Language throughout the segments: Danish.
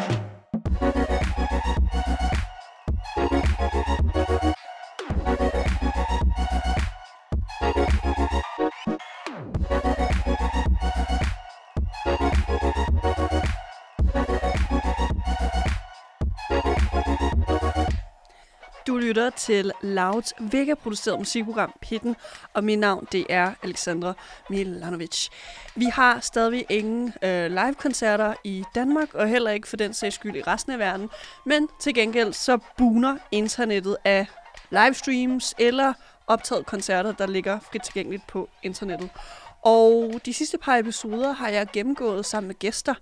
Thank you. Du lytter til Louds Vega-produceret musikprogram Pitten, og mit navn det er Alexandra Milanovic. Vi har stadig ingen øh, live-koncerter i Danmark, og heller ikke for den sags skyld i resten af verden, men til gengæld så buner internettet af livestreams eller optaget koncerter, der ligger frit tilgængeligt på internettet. Og de sidste par episoder har jeg gennemgået sammen med gæster,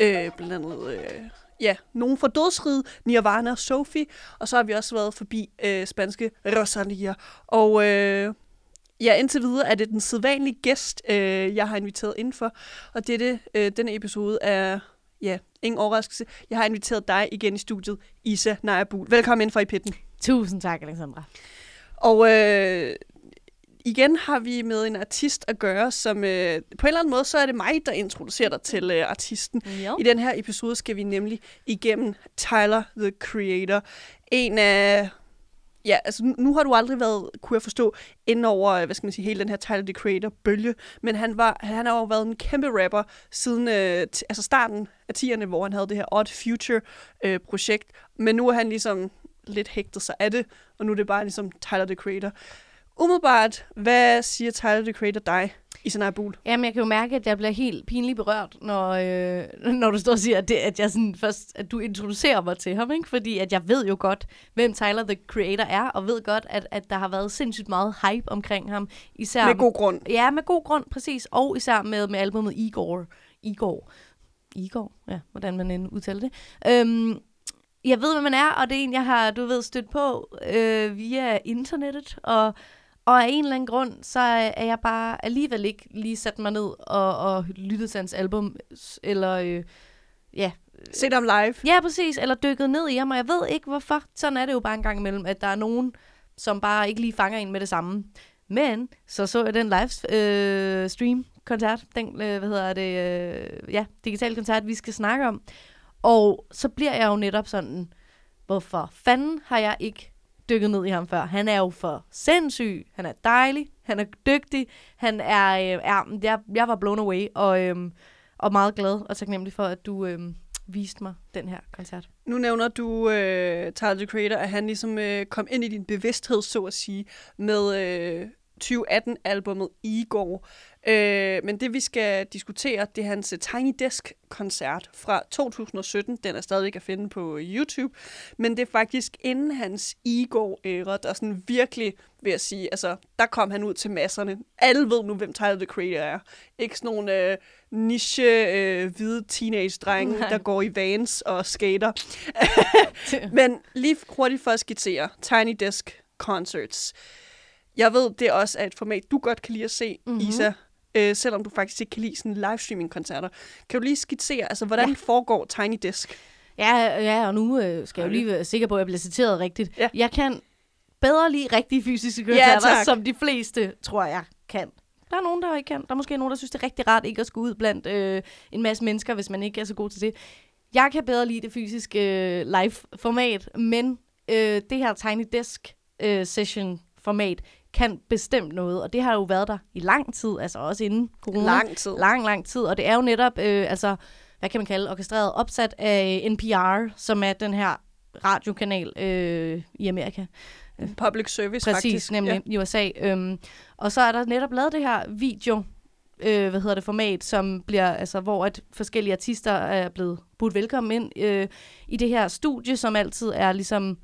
øh, blandt andet øh, ja, nogen fra Dødsrid, Nirvana og Sophie, og så har vi også været forbi øh, spanske Rosalia. Og øh, ja, indtil videre er det den sædvanlige gæst, øh, jeg har inviteret indenfor, og dette, øh, denne episode er, ja, ingen overraskelse. Jeg har inviteret dig igen i studiet, Isa Najabul. Velkommen ind for i pitten. Tusind tak, Alexandra. Og øh, igen har vi med en artist at gøre, som øh, på en eller anden måde, så er det mig, der introducerer dig til øh, artisten. Jo. I den her episode skal vi nemlig igennem Tyler, the Creator. En af... Ja, altså nu- har du aldrig været, kunne jeg forstå, inden over, hvad skal man sige, hele den her Tyler, the Creator-bølge. Men han, var, han har jo været en kæmpe rapper siden øh, t- altså starten af 10'erne, hvor han havde det her Odd Future-projekt. Men nu er han ligesom lidt hægtet sig af det, og nu er det bare ligesom Tyler, the Creator. Umiddelbart, hvad siger Tyler, the Creator dig i sådan en bul? Jamen, jeg kan jo mærke, at jeg bliver helt pinligt berørt, når, øh, når du står og siger, at, det, at, jeg sådan først, at du introducerer mig til ham, ikke? Fordi at jeg ved jo godt, hvem Tyler, the Creator er, og ved godt, at, at der har været sindssygt meget hype omkring ham. Især, Med god grund. Ja, med god grund, præcis. Og især med, med albumet Igor. Igor. Igor, ja, hvordan man end udtaler det. Øhm, jeg ved, hvad man er, og det er en, jeg har, du ved, stødt på øh, via internettet, og, og af en eller anden grund, så er jeg bare alligevel ikke lige sat mig ned og, og lyttet til hans album, eller øh, ja, Se dem live. Ja, præcis. Eller dykket ned i ham, og jeg ved ikke hvorfor. Sådan er det jo bare en gang imellem, at der er nogen, som bare ikke lige fanger en med det samme. Men så så jeg den live øh, stream koncert, den, øh, hvad hedder det, øh, ja, digital koncert, vi skal snakke om. Og så bliver jeg jo netop sådan, hvorfor fanden har jeg ikke dykket ned i ham før? Han er jo for sindssyg, han er dejlig, han er dygtig, han er, øh, er jeg, jeg var blown away, og, øh, og meget glad og taknemmelig for, at du... Øh, viste mig den her koncert. Nu nævner du øh, Tyler, the Creator, at han ligesom øh, kom ind i din bevidsthed, så at sige, med øh, 2018-albummet Igor. Øh, men det, vi skal diskutere, det er hans øh, Tiny Desk-koncert fra 2017. Den er stadigvæk at finde på YouTube. Men det er faktisk inden hans Igor-æra, der sådan virkelig, vil jeg sige, altså, der kom han ud til masserne. Alle ved nu, hvem Tyler, the Creator er. Ikke sådan nogle øh, niche, øh, hvide teenage-drenge, Nej. der går i vans og skater. Men lige hurtigt for at skitsere. Tiny Desk Concerts. Jeg ved, det også er et format, du godt kan lide at se, Mhm. mm-hmm. Isa. Øh, selvom du faktisk ikke kan lide sådan livestreaming-koncerter. Kan du lige skitsere, altså hvordan Ja. ja. foregår Tiny Desk? Ja, ja og nu øh, skal jeg jo lige være sikker på, at jeg bliver citeret rigtigt. Ja. Jeg kan bedre lide rigtige fysiske koncerter, tak. som de fleste, tror jeg, kan. Der er nogen, der ikke kan. Der er måske nogen, der synes, det er rigtig rart ikke at skulle ud blandt øh, en masse mennesker, hvis man ikke er så god til det. Jeg kan bedre lide det fysiske øh, live-format, men øh, det her Tiny Desk øh, kan bestemt noget, og det har jo været der i lang tid, altså også inden corona. Lang tid. Lang, lang tid, og det er jo netop, øh, altså, hvad kan man kalde, orkestreret opsat af NPR, som er den her radiokanal øh, i Amerika. Public service, Præcis, faktisk. nemlig i USA. Øhm, og så er der netop lavet det her video, øh, hvad hedder det, format, som bliver, altså, hvor at forskellige artister er blevet budt velkommen ind øh, i det her studie, som altid er ligesom,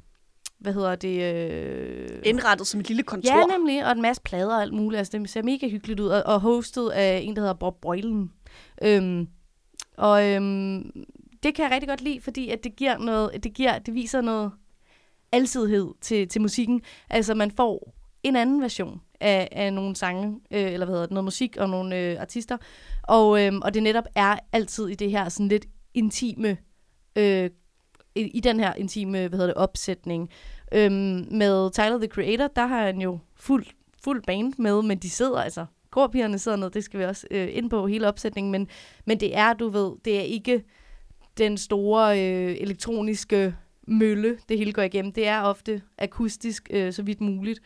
hvad hedder det? Øh, Indrettet som et lille kontor. Ja, nemlig, og en masse plader og alt muligt. Altså, det ser mega hyggeligt ud, og, og hostet af en, der hedder Bob Boylan. Øhm, og øhm, det kan jeg rigtig godt lide, fordi at det giver noget, det, giver, det viser noget alsidighed til, til musikken. Altså, man får en anden version af, af nogle sange, øh, eller hvad hedder det, noget musik og nogle øh, artister. Og, øhm, og det netop er altid i det her sådan lidt intime, øh, i, i den her intime, hvad hedder det, opsætning. Øhm, med Tyler, the Creator, der har han jo fuld, fuld band med, men de sidder altså, Gråpigerne sidder ned, det skal vi også øh, ind på hele opsætningen, men, men det er, du ved, det er ikke, den store øh, elektroniske mølle, det hele går igennem. Det er ofte akustisk, øh, så vidt muligt.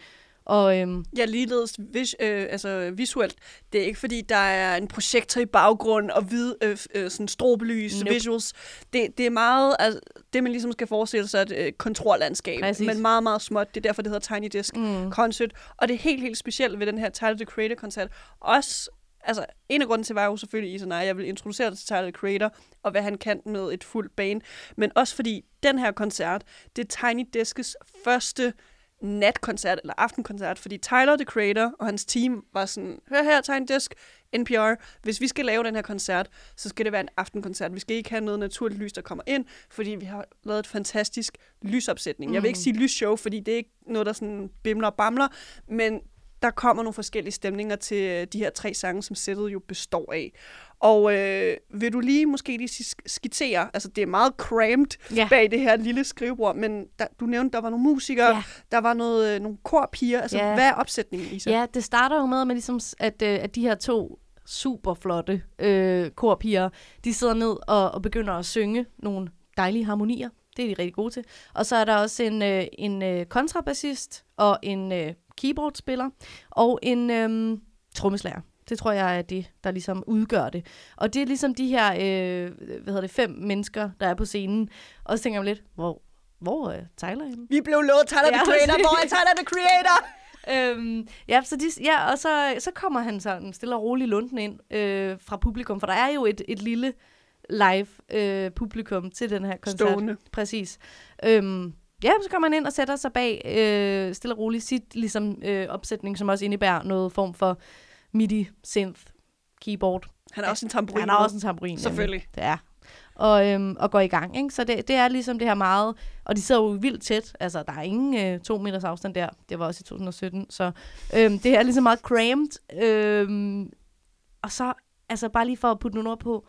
Og, øhm, ja, ligeledes vis, øh, altså, visuelt. Det er ikke fordi, der er en projektor i baggrund og hvid, øh, øh, sådan strobelys, nope. visuals. Det, det er meget, altså, det man ligesom skal forestille sig, et øh, kontrollandskab, Præcis. men meget, meget småt. Det er derfor, det hedder Tiny Disc mm. Concert. Og det er helt, helt specielt ved den her Tyler, the Creator-koncert. Også altså, en af grunden til var jo selvfølgelig Isa jeg vil introducere dig til Tyler, the Creator, og hvad han kan med et fuldt bane. Men også fordi den her koncert, det er Tiny Discs første natkoncert eller aftenkoncert, fordi Tyler, the creator, og hans team var sådan, hør her, Tiny Disc, NPR, hvis vi skal lave den her koncert, så skal det være en aftenkoncert. Vi skal ikke have noget naturligt lys, der kommer ind, fordi vi har lavet et fantastisk lysopsætning. Mm. Jeg vil ikke mm. sige lysshow, fordi det er ikke noget, der sådan bimler og bamler, men der kommer nogle forskellige stemninger til øh, de her tre sange, som sættet jo består af. Og øh, vil du lige måske lige skitsere, altså det er meget cramped ja. bag det her lille skrivebord, men der, du nævnte, der var nogle musikere, ja. der var noget, øh, nogle korpiger, altså ja. hvad er opsætningen, Isa? Ja, det starter jo med, med ligesom, at, øh, at de her to super flotte øh, korpiger, de sidder ned og, og begynder at synge nogle dejlige harmonier. Det er de rigtig gode til. Og så er der også en, øh, en øh, kontrabassist og en øh, keyboardspiller og en øh, trommeslager. Det tror jeg er det, der ligesom udgør det. Og det er ligesom de her, øh, hvad hedder det, fem mennesker, der er på scenen. Og så tænker jeg lidt, hvor, hvor er Tyler henne? Vi blev lovet Tyler ja, the Creator. Hvor er Tyler the Creator? øhm, ja, så de, ja, og så, så kommer han sådan stille og roligt lunden ind øh, fra publikum, for der er jo et, et lille live øh, publikum til den her koncert. Stående. Præcis. Øhm, ja, så kommer han ind og sætter sig bag øh, stille og roligt sit ligesom, øh, opsætning, som også indebærer noget form for MIDI, synth, keyboard. Han er også en tamburin. Han er også en tamburin. Selvfølgelig. Det er. Og, øhm, og går i gang. Ikke? Så det, det er ligesom det her meget... Og de sidder jo vildt tæt. Altså, der er ingen øh, to meters afstand der. Det var også i 2017. Så øhm, det er ligesom meget cramped. Øhm, og så, altså bare lige for at putte nogle ord på,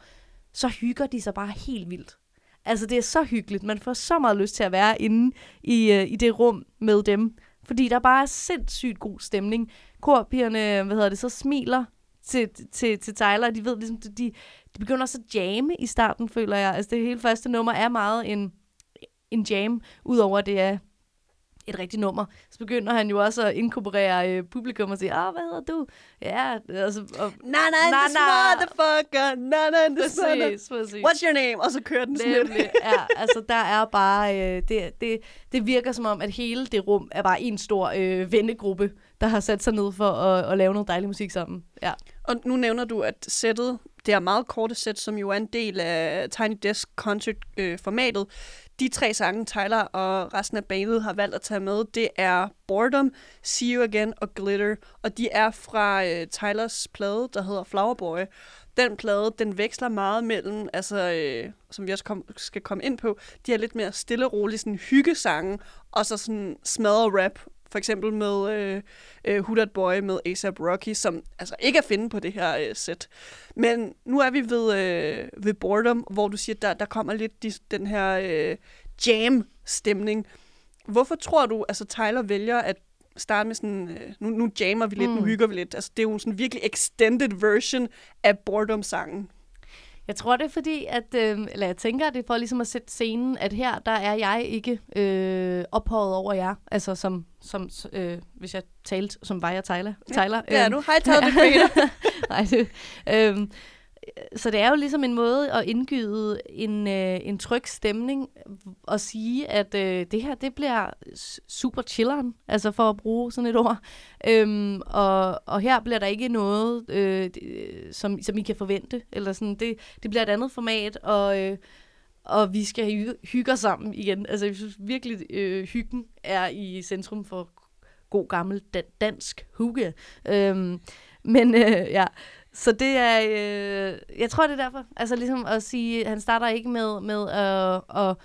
så hygger de sig bare helt vildt. Altså, det er så hyggeligt. Man får så meget lyst til at være inde i, øh, i det rum med dem. Fordi der bare er sindssygt god stemning. Korpigerne, hvad hedder det, så smiler til, til, til Tyler. De ved ligesom, de, de begynder også at jamme i starten, føler jeg. Altså, det hele første nummer er meget en, en jam, udover det er et rigtigt nummer. Så begynder han jo også at inkorporere øh, publikum og sige, ah, hvad hedder du? Ja, altså... Og, na, na, na, this motherfucker, na, na, this præcis, præcis. What's your name? Og så kører den sådan Ja, altså der er bare, øh, det, det, det virker som om, at hele det rum er bare en stor øh, vennegruppe, der har sat sig ned for at, at lave noget dejlig musik sammen. Ja. Og nu nævner du, at sættet, det er meget korte sæt, som jo er en del af Tiny Desk Concert-formatet. Øh, de tre sange, Tyler og resten af bandet har valgt at tage med, det er Boredom, See You Again og Glitter. Og de er fra øh, Tylers plade, der hedder Flower Boy. Den plade, den veksler meget mellem, altså, øh, som vi også kom, skal komme ind på, de er lidt mere stille og rolige, sådan hyggesange, og så sådan smadre rap for eksempel med øh, øh, That Boy med ASAP Rocky, som altså ikke er finde på det her øh, sæt. Men nu er vi ved, øh, ved Boredom, hvor du siger, der, der kommer lidt de, den her øh, jam-stemning. Hvorfor tror du, altså Tyler vælger at starte med sådan, øh, nu, nu jammer vi lidt, mm. nu hygger vi lidt. Altså det er jo sådan en virkelig extended version af Boredom-sangen. Jeg tror det er fordi, at, øh, eller jeg tænker, at det er for ligesom at sætte scenen, at her, der er jeg ikke øh, ophøjet over jer. Altså som, som øh, hvis jeg talte som var jeg Tyler. Tyler ja, det er du. Hej Tyler Nej, det, øh, så det er jo ligesom en måde at indgyde en, øh, en tryg stemning og sige, at øh, det her, det bliver super chilleren, altså for at bruge sådan et ord. Øhm, og, og her bliver der ikke noget, øh, som, som I kan forvente, eller sådan, det, det bliver et andet format, og... Øh, og vi skal hygge, hygge os sammen igen. Altså, jeg synes virkelig, øh, hyggen er i centrum for god gammel dansk hygge. Øhm, men øh, ja, så det er, øh, jeg tror det er derfor, altså ligesom at sige, han starter ikke med, med at, øh, og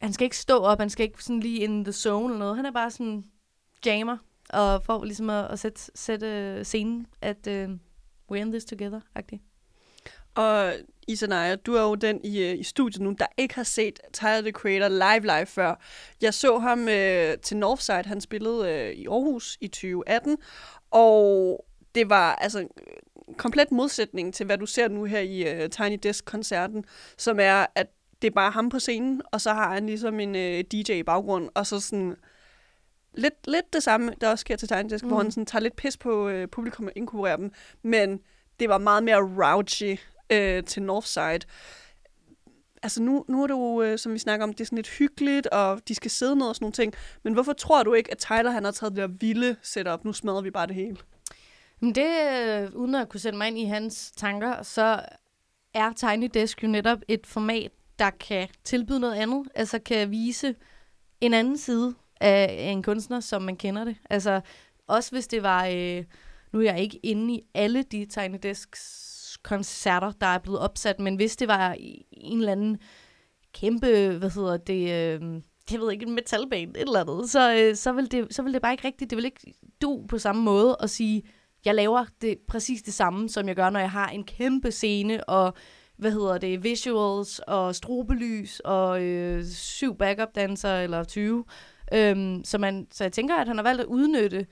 han skal ikke stå op, han skal ikke sådan lige in the zone eller noget, han er bare sådan jammer, og får ligesom at, at sætte, sætte øh, scenen, at øh, we're in this together-agtigt. Og Isanaya, du er jo den i, øh, i studiet nu, der ikke har set Tyler, the Creator live live før. Jeg så ham øh, til Northside, han spillede øh, i Aarhus i 2018, og det var altså komplet modsætning til, hvad du ser nu her i uh, Tiny Desk-koncerten, som er, at det er bare ham på scenen, og så har han ligesom en øh, DJ i baggrund, og så sådan lidt, lidt det samme, der også sker til Tiny mm. hvor han sådan tager lidt pis på øh, publikum og inkorporerer dem, men det var meget mere raunchy øh, til Northside. Altså nu, nu er det jo, øh, som vi snakker om, det er sådan lidt hyggeligt, og de skal sidde ned og sådan nogle ting. Men hvorfor tror du ikke, at Tyler han har taget det der vilde setup? Nu smadrer vi bare det hele. Men det, øh, uden at kunne sætte mig ind i hans tanker, så er Tiny Desk jo netop et format, der kan tilbyde noget andet. Altså kan vise en anden side af en kunstner, som man kender det. Altså også hvis det var... Øh, nu er jeg ikke inde i alle de Tiny Desks koncerter, der er blevet opsat, men hvis det var en eller anden kæmpe, hvad hedder det, øh, jeg ved ikke, en metalband, et eller andet, så, øh, så, vil det, så vil det bare ikke rigtigt, det vil ikke du på samme måde at sige, jeg laver det præcis det samme, som jeg gør, når jeg har en kæmpe scene, og hvad hedder det, visuals, og strobelys, og øh, syv backup danser eller 20. Øhm, så, man, så jeg tænker, at han har valgt at udnytte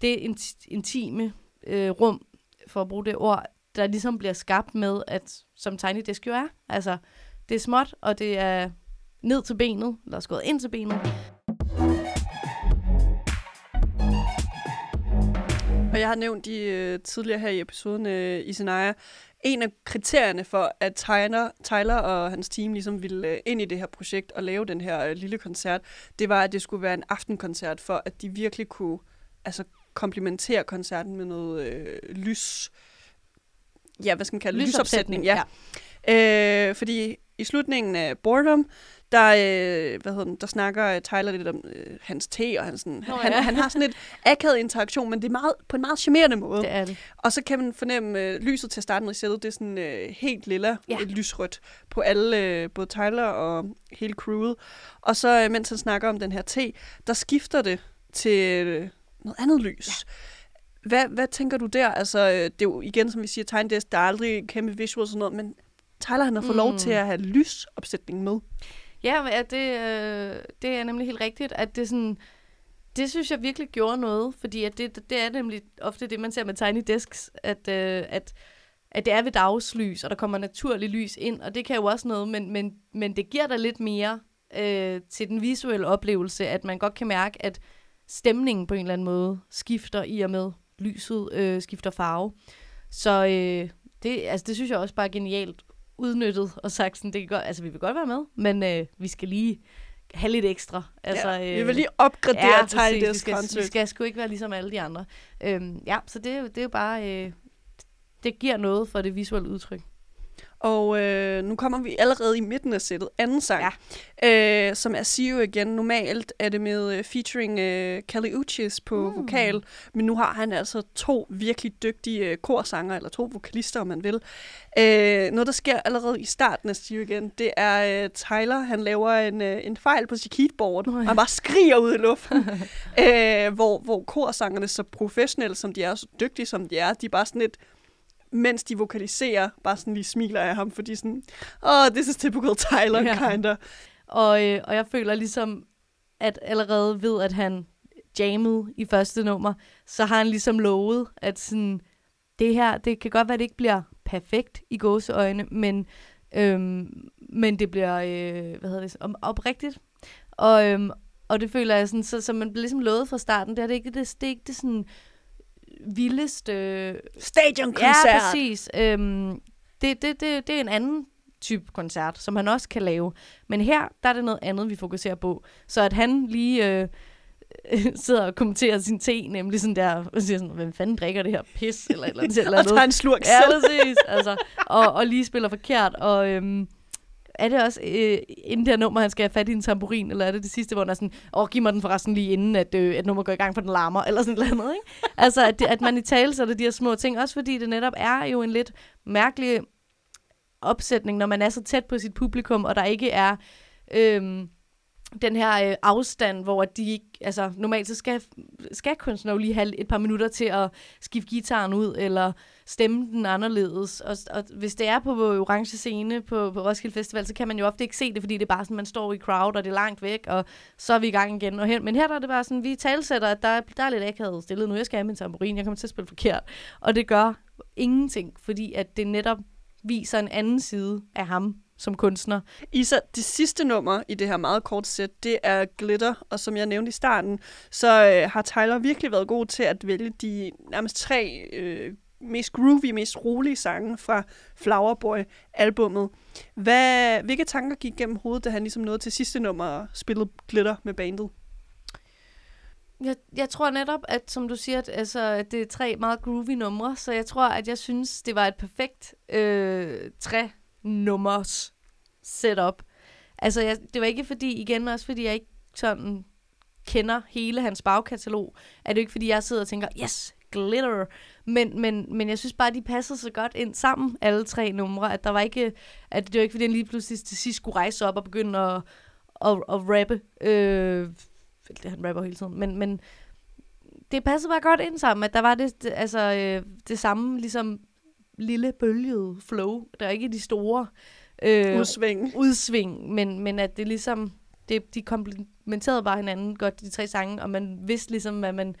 det intime øh, rum, for at bruge det ord, der ligesom bliver skabt med, at som Tiny Desk jo er. Altså, det er småt, og det er ned til benet, eller skåret ind til benet. Og jeg har nævnt i, uh, tidligere her i episoden uh, i Sinaya, en af kriterierne for, at Tyler, Tyler og hans team ligesom ville uh, ind i det her projekt og lave den her uh, lille koncert, det var, at det skulle være en aftenkoncert, for at de virkelig kunne altså, komplementere koncerten med noget uh, lys, ja, hvad skal man kalde det? Lysopsætning. Ja. ja. Øh, fordi i slutningen af Boredom, der, øh, hvad hedder den, der snakker Tyler lidt om øh, hans te, og han, sådan, Nå, han, ja. han har sådan lidt akavet interaktion, men det er meget, på en meget charmerende måde. Det er det. Og så kan man fornemme øh, lyset til at starte med i sættet, det er sådan øh, helt lilla, ja. et lysrødt på alle, øh, både Tyler og hele crewet. Og så, øh, mens han snakker om den her te, der skifter det til øh, noget andet lys. Ja. Hvad, hvad tænker du der? Altså, øh, det er jo igen, som vi siger, Tiny Desk, der er aldrig kæmpe visuals og sådan noget, men Tyler han har fået mm. lov til at have lysopsætning med. Ja, det, øh, det er nemlig helt rigtigt, at det sådan, det synes jeg virkelig gjorde noget, fordi at det, det er nemlig ofte det, man ser med Tiny Desks, at, øh, at, at det er ved dagslys, og der kommer naturlig lys ind, og det kan jo også noget, men, men, men det giver da lidt mere øh, til den visuelle oplevelse, at man godt kan mærke, at stemningen på en eller anden måde skifter i og med, lyset øh, skifter farve. Så øh, det, altså, det synes jeg også bare er genialt udnyttet og sagt sådan, det kan godt, altså vi vil godt være med, men øh, vi skal lige have lidt ekstra. Altså, ja, vi vil lige opgradere ja, Tiny vi skal, vi skal sgu ikke være ligesom alle de andre. Øhm, ja, så det, det er jo bare, øh, det giver noget for det visuelle udtryk. Og øh, nu kommer vi allerede i midten af sættet. Anden sang, ja. øh, som er See You Again. Normalt er det med uh, featuring uh, Kelly Uchis på mm. vokal, men nu har han altså to virkelig dygtige uh, korsanger, eller to vokalister, om man vil. Uh, noget, der sker allerede i starten af See You Again, det er uh, Tyler, han laver en, uh, en fejl på sit keyboard, ja. og han bare skriger ud i luften. uh, hvor, hvor korsangerne, så professionelle som de er, så dygtige som de er, de er bare sådan lidt mens de vokaliserer, bare sådan lige smiler af ham, fordi sådan, oh, this is typical Tyler, ja. kinda. Og, øh, og jeg føler ligesom, at allerede ved, at han jammede i første nummer, så har han ligesom lovet, at sådan, det her, det kan godt være, at det ikke bliver perfekt i gåseøjne, men, øhm, men det bliver, øh, hvad hedder det, om, oprigtigt. Og, øhm, og det føler jeg sådan, så, så man bliver ligesom lovet fra starten, det er det ikke det, det, er ikke det sådan vildeste... Stadionkoncert! Ja, præcis. Øhm, det, det, det, det er en anden type koncert, som han også kan lave. Men her, der er det noget andet, vi fokuserer på. Så at han lige øh, sidder og kommenterer sin te, nemlig sådan der, og siger sådan, hvem fanden drikker det her pis, eller eller andet. og tager en slurk selv. Ja, præcis. Altså, og, og lige spiller forkert, og... Øhm, er det også øh, inden det her nummer, han skal have fat i en tamburin, eller er det det sidste, hvor han er sådan, åh, giv mig den forresten lige inden, at, øh, at nummer går i gang, for den larmer, eller sådan noget andet, ikke? altså, at, at man i tale så det de her små ting, også fordi det netop er jo en lidt mærkelig opsætning, når man er så tæt på sit publikum, og der ikke er... Øh, den her øh, afstand, hvor de ikke, altså normalt så skal, skal kunstnere jo lige have et par minutter til at skifte gitaren ud, eller stemme den anderledes. Og, og hvis det er på orange scene på, på Roskilde Festival, så kan man jo ofte ikke se det, fordi det er bare sådan, man står i crowd, og det er langt væk, og så er vi i gang igen. Og her, men her der er det bare sådan, vi talsætter, at der, der er lidt akavet stillet nu, jeg skal have min tamburin, jeg kommer til at spille forkert. Og det gør ingenting, fordi at det netop viser en anden side af ham, som kunstner. Isa, det sidste nummer i det her meget kort sæt, det er Glitter, og som jeg nævnte i starten, så øh, har Tyler virkelig været god til at vælge de nærmest tre øh, mest groovy, mest rolige sange fra Flowerboy-albummet. Hvad, hvilke tanker gik gennem hovedet, da han ligesom nåede til sidste nummer og spillede Glitter med bandet? Jeg, jeg tror netop, at som du siger, at, altså, at det er tre meget groovy numre, så jeg tror, at jeg synes, det var et perfekt øh, tre nummers setup. Altså, jeg, det var ikke fordi, igen også fordi jeg ikke sådan kender hele hans bagkatalog, er det ikke fordi, jeg sidder og tænker, yes, glitter. Men, men, men jeg synes bare, de passede så godt ind sammen, alle tre numre, at der var ikke, at det var ikke fordi, han lige pludselig til sidst skulle rejse op og begynde at, at, at rappe. Øh, han rapper hele tiden, men, men det passede bare godt ind sammen, at der var det, det altså, øh, det samme ligesom lille bølgede flow. Der er ikke de store øh, udsving, udsving men, men at det ligesom, det, de komplementerede bare hinanden godt, de tre sange, og man vidste ligesom, hvad man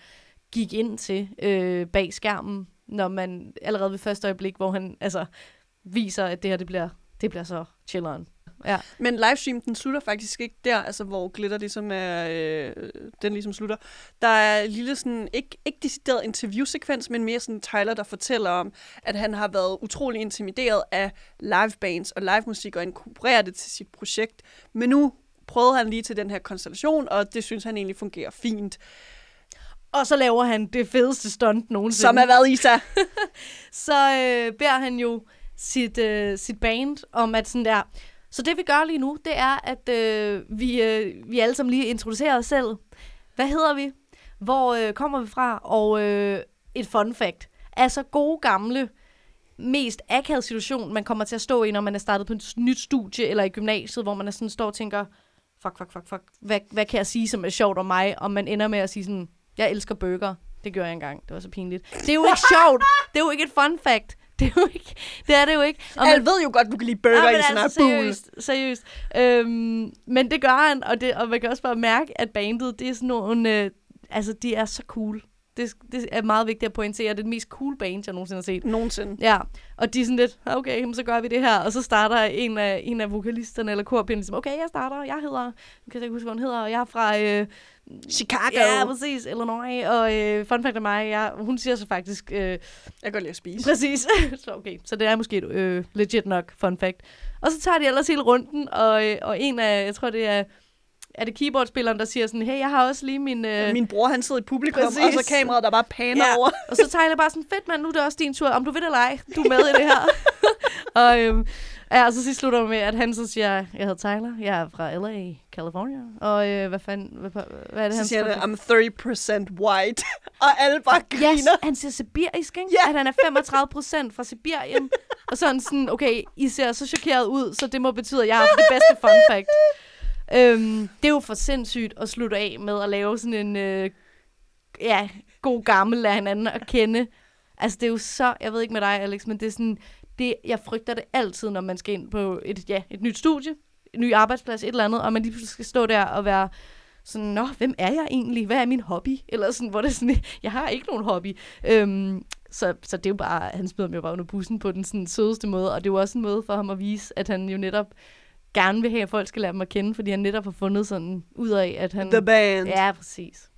gik ind til øh, bag skærmen, når man allerede ved første øjeblik, hvor han altså viser, at det her det bliver, det bliver så chilleren. Ja. Men livestream, den slutter faktisk ikke der, altså hvor Glitter ligesom er, øh, den ligesom slutter. Der er en lille sådan, ikke, ikke decideret interviewsekvens, men mere sådan Tyler, der fortæller om, at han har været utrolig intimideret af livebands og livemusik og inkorporerer det til sit projekt. Men nu prøvede han lige til den her konstellation, og det synes han egentlig fungerer fint. Og så laver han det fedeste stunt nogensinde. Som er hvad, Isa? så øh, beder han jo sit, øh, sit band om, at sådan der, så det vi gør lige nu, det er, at øh, vi, øh, vi alle sammen lige introducerer os selv. Hvad hedder vi? Hvor øh, kommer vi fra? Og øh, et fun fact. Altså gode gamle, mest akavet situation, man kommer til at stå i, når man er startet på et nyt studie eller i gymnasiet, hvor man er sådan står og tænker, fuck, fuck, fuck, fuck, hvad, hvad kan jeg sige, som er sjovt om mig? Og man ender med at sige sådan, jeg elsker burger. Det gjorde jeg engang. Det var så pinligt. Det er jo ikke sjovt. Det er jo ikke et fun fact. Det er jo ikke, det er det jo ikke. Og man ved jo godt, du kan lide burger ja, i sådan altså, seriøst, seriøst. Øhm, men det gør han, og, det, og man kan også bare mærke, at bandet, det er sådan nogle, øh, altså de er så cool. Det, det er meget vigtigt at pointere. Det er det mest cool band, jeg nogensinde har set. Nogensinde. Ja, og de er sådan lidt, okay, så gør vi det her. Og så starter en af, en af vokalisterne eller korpinden, ligesom, okay, jeg starter, jeg hedder, jeg kan ikke huske, hvad hun hedder, og jeg er fra... Øh, Chicago. Ja, præcis, Illinois. Og øh, fun fact af mig, jeg, hun siger så faktisk... Øh, jeg kan godt lide at spise. Præcis. så, okay, så det er måske et øh, legit nok fun fact. Og så tager de ellers hele runden, og, øh, og en af, jeg tror det er er det keyboardspilleren, der siger sådan, hey, jeg har også lige min... Øh... Min bror, han sidder i publikum, Præcis. og så kameraet, der bare paner ja. over. og så Tyler bare sådan, fedt mand, nu er det også din tur, om du vil eller ej, du er med i det her. og, øhm, ja, og så sidst slutter med, at han så siger, jeg hedder Tyler, jeg er fra LA, California, og øh, hvad fanden, hvad, hvad er det, så han siger? Han, I'm 30% white, og alle bare griner. Yes, han siger sibirisk, ikke? Yeah. At han er 35% fra Sibirien. og sådan sådan, okay, I ser så chokeret ud, så det må betyde, at jeg har det bedste fun fact. Øhm, det er jo for sindssygt at slutte af med at lave sådan en øh, ja, god gammel af hinanden at kende. Altså, det er jo så, jeg ved ikke med dig, Alex, men det er sådan, det, jeg frygter det altid, når man skal ind på et, ja, et nyt studie, en ny arbejdsplads, et eller andet, og man lige pludselig skal stå der og være sådan, nå, hvem er jeg egentlig? Hvad er min hobby? Eller sådan, hvor det er sådan, jeg har ikke nogen hobby. Øhm, så, så det er jo bare, han smider mig bare under bussen på den sådan, sødeste måde, og det er jo også en måde for ham at vise, at han jo netop gerne vil have, at folk skal lære dem at kende, fordi han netop har fundet sådan ud af, at han... The band. Ja, præcis.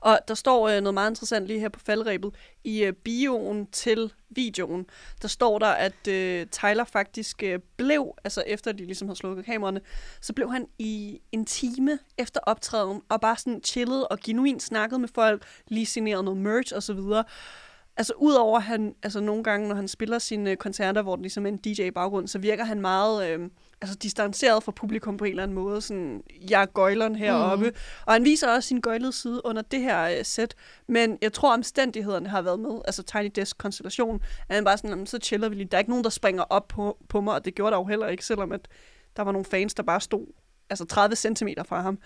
Og der står øh, noget meget interessant lige her på faldrebet. I øh, bioen til videoen, der står der, at øh, Tyler faktisk øh, blev, altså efter de ligesom har slukket kameraerne, så blev han i en time efter optræden, og bare sådan chillet og genuint snakket med folk, lige signeret noget merch og så videre. Altså udover han, altså nogle gange, når han spiller sine øh, koncerter, hvor det ligesom er en DJ i baggrunden, så virker han meget... Øh, altså distanceret fra publikum på en eller anden måde. Sådan, jeg er gøjleren heroppe. Mm. Og han viser også sin gøjlede side under det her uh, sæt. Men jeg tror, omstændighederne har været med. Altså Tiny Desk konstellation. At han bare sådan, så chiller vi lige. Der er ikke nogen, der springer op på, på mig, og det gjorde der jo heller ikke, selvom at der var nogle fans, der bare stod altså 30 cm fra ham.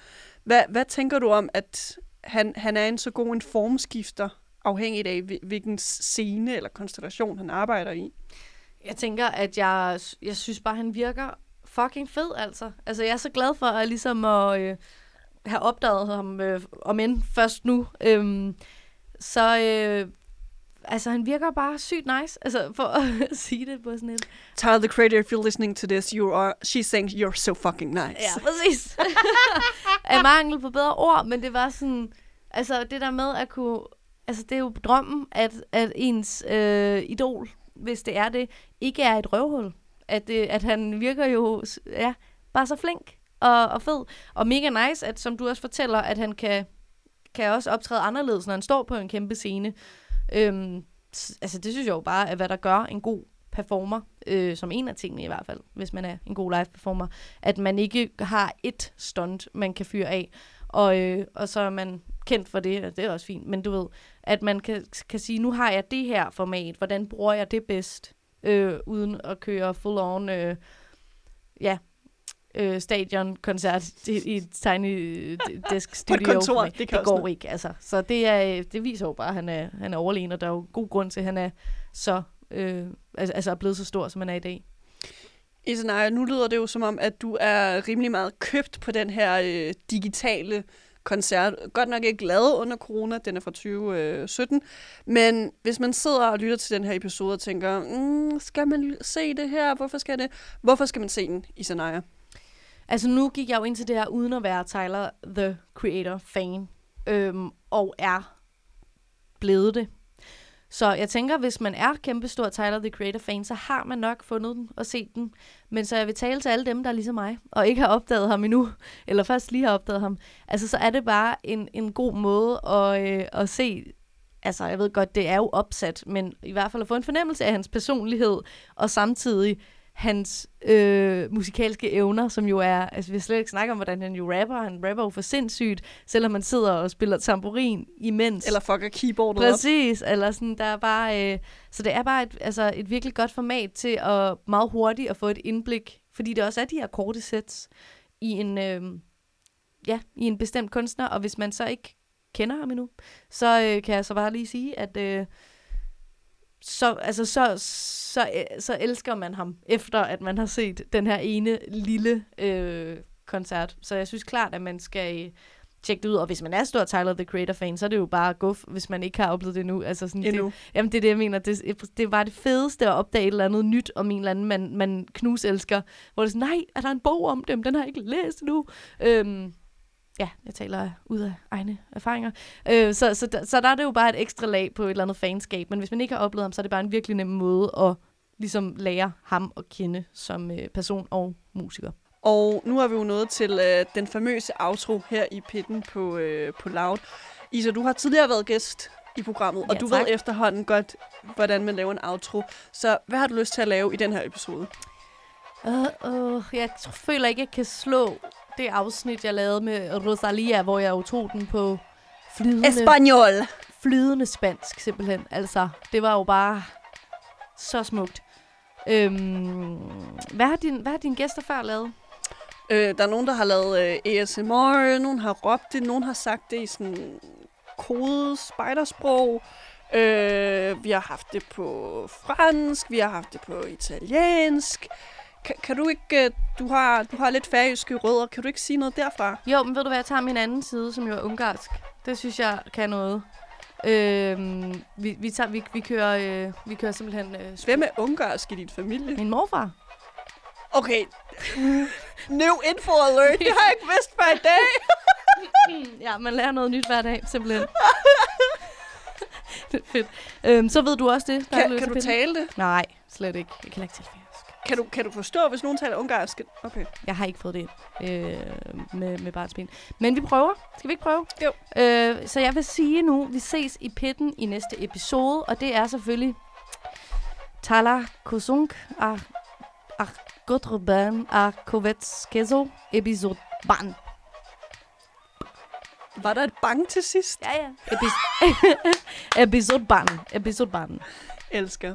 Hvad, hvad tænker du om, at han, han er en så god en formskifter, afhængigt af, hvilken scene eller konstellation han arbejder i? Jeg tænker, at jeg, jeg synes bare, han virker fucking fed, altså. Altså, jeg er så glad for at, ligesom at øh, have opdaget ham, øh, om end først nu. Øhm, så, øh, altså, han virker bare sygt nice, altså, for at sige det på sådan et... Tyler, the creator, if you're listening to this, you are, she's saying you're so fucking nice. Ja, præcis. af mangel på bedre ord, men det var sådan, altså det der med at kunne, altså det er jo drømmen, at, at ens øh, idol, hvis det er det, ikke er et røvhul. At, det, at han virker jo, ja, bare så flink og, og fed. Og mega nice, at som du også fortæller, at han kan, kan også optræde anderledes, når han står på en kæmpe scene. Øhm, altså det synes jeg jo bare er, hvad der gør en god performer, øh, som en af tingene i hvert fald, hvis man er en god live performer, at man ikke har et stunt, man kan fyre af, og, øh, og så er man kendt for det, og det er også fint, men du ved, at man kan, kan sige, nu har jeg det her format, hvordan bruger jeg det bedst, øh, uden at køre full on, øh, ja, øh, stadionkoncert i, i et tiny øh, desk studio. kontor, det kan det går ikke, altså. Så det, er, det viser jo bare, at han er, han er overlegen, og der er jo god grund til, at han er så, øh, altså, altså er blevet så stor, som han er i dag. Isanaya, nu lyder det jo som om, at du er rimelig meget købt på den her øh, digitale koncert. Godt nok ikke lavet under corona, den er fra 2017. Øh, Men hvis man sidder og lytter til den her episode og tænker, mm, skal man se det her? Hvorfor skal det? Hvorfor skal man se den, Isanaya? Altså nu gik jeg jo ind til det her uden at være Tyler, the Creator-fan, øhm, og er blevet det. Så jeg tænker, hvis man er kæmpestor Tyler, the Creator-fan, så har man nok fundet den og set den. Men så jeg vil tale til alle dem, der er ligesom mig, og ikke har opdaget ham endnu, eller først lige har opdaget ham. Altså så er det bare en, en god måde at, øh, at se altså jeg ved godt, det er jo opsat, men i hvert fald at få en fornemmelse af hans personlighed, og samtidig hans øh, musikalske evner, som jo er, altså vi slet ikke snakket om, hvordan han jo rapper, han rapper jo for sindssygt, selvom man sidder og spiller tamburin imens. Eller fucker keyboardet op? Præcis, eller sådan, der er bare, øh, så det er bare et, altså et virkelig godt format til at meget hurtigt at få et indblik, fordi det også er de her korte sets i en, øh, ja, i en bestemt kunstner, og hvis man så ikke kender ham endnu, så øh, kan jeg så bare lige sige, at øh, så, altså, så, så, så elsker man ham, efter at man har set den her ene lille øh, koncert. Så jeg synes klart, at man skal øh, tjekke det ud. Og hvis man er stor Tyler, the Creator-fan, så er det jo bare guf, hvis man ikke har oplevet det endnu. Altså sådan, Endnu. Det, jamen, det er det, jeg mener. Det, det bare det fedeste at opdage et eller andet nyt om en eller anden, man, man knus elsker. Hvor det er sådan, nej, er der en bog om dem? Den har jeg ikke læst endnu. Øhm, ja, jeg taler ud af egne erfaringer. Øh, så, så, der, så der er det jo bare et ekstra lag på et eller andet fanskab. Men hvis man ikke har oplevet ham, så er det bare en virkelig nem måde at ligesom lære ham at kende som øh, person og musiker. Og nu er vi jo nået til øh, den famøse outro her i pitten på, øh, på Loud. Isa, du har tidligere været gæst i programmet, og Ja, du tak. ved efterhånden godt, hvordan man laver en outro. Så hvad har du lyst til at lave i den her episode? Uh, uh, jeg føler ikke, jeg kan slå det afsnit, jeg lavede med Rosalia, hvor jeg jo tog den på flydende, Espanol! flydende spansk, simpelthen. Altså, det var jo bare så smukt. Øhm, hvad, har din, hvad har dine gæster før lavet? Øh, der er nogen, der har lavet øh, ASMR, nogen har råbt det, nogen har sagt det i sådan kodet spejdersprog. Øh, vi har haft det på fransk, vi har haft det på italiensk. Kan, kan du ikke, øh, du har, du har lidt færøske rødder, kan du ikke sige noget derfra? Jo, men ved du hvad, jeg tager min anden side, som jo er ungarsk. Det synes jeg kan noget. Øhm, vi, vi, tager, vi, vi, kører, øh, vi kører simpelthen... Øh, Hvem er ungarsk i din familie? min morfar. Okay, new info alert, det har jeg ikke vidst før i dag. Ja, man lærer noget nyt hver dag, simpelthen. det er fedt. Øhm, så ved du også det. der er Kan, kan du tale det? Nej, slet ikke. Jeg kan ikke tale. Kan du, kan du forstå, hvis nogen taler ungarsk? Okay. Jeg har ikke fået det øh, med, med barnsben. Men vi prøver. Skal vi ikke prøve? Jo. Øh, så jeg vil sige nu, vi ses i pitten i næste episode, og det er selvfølgelig Tala Kusunk a, a Gotruban a Kovetskezo episode ban. Var der et bang til sidst? Ja, ja. Epis- episode ban. Episode ban. Elsker.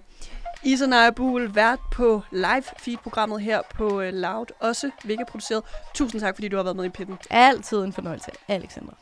Isa Naja Buhl, vært på live feed-programmet her på øh, Loud, også Vega produceret. Tusind tak, fordi du har været med i pitten. Altid en fornøjelse, Alexander.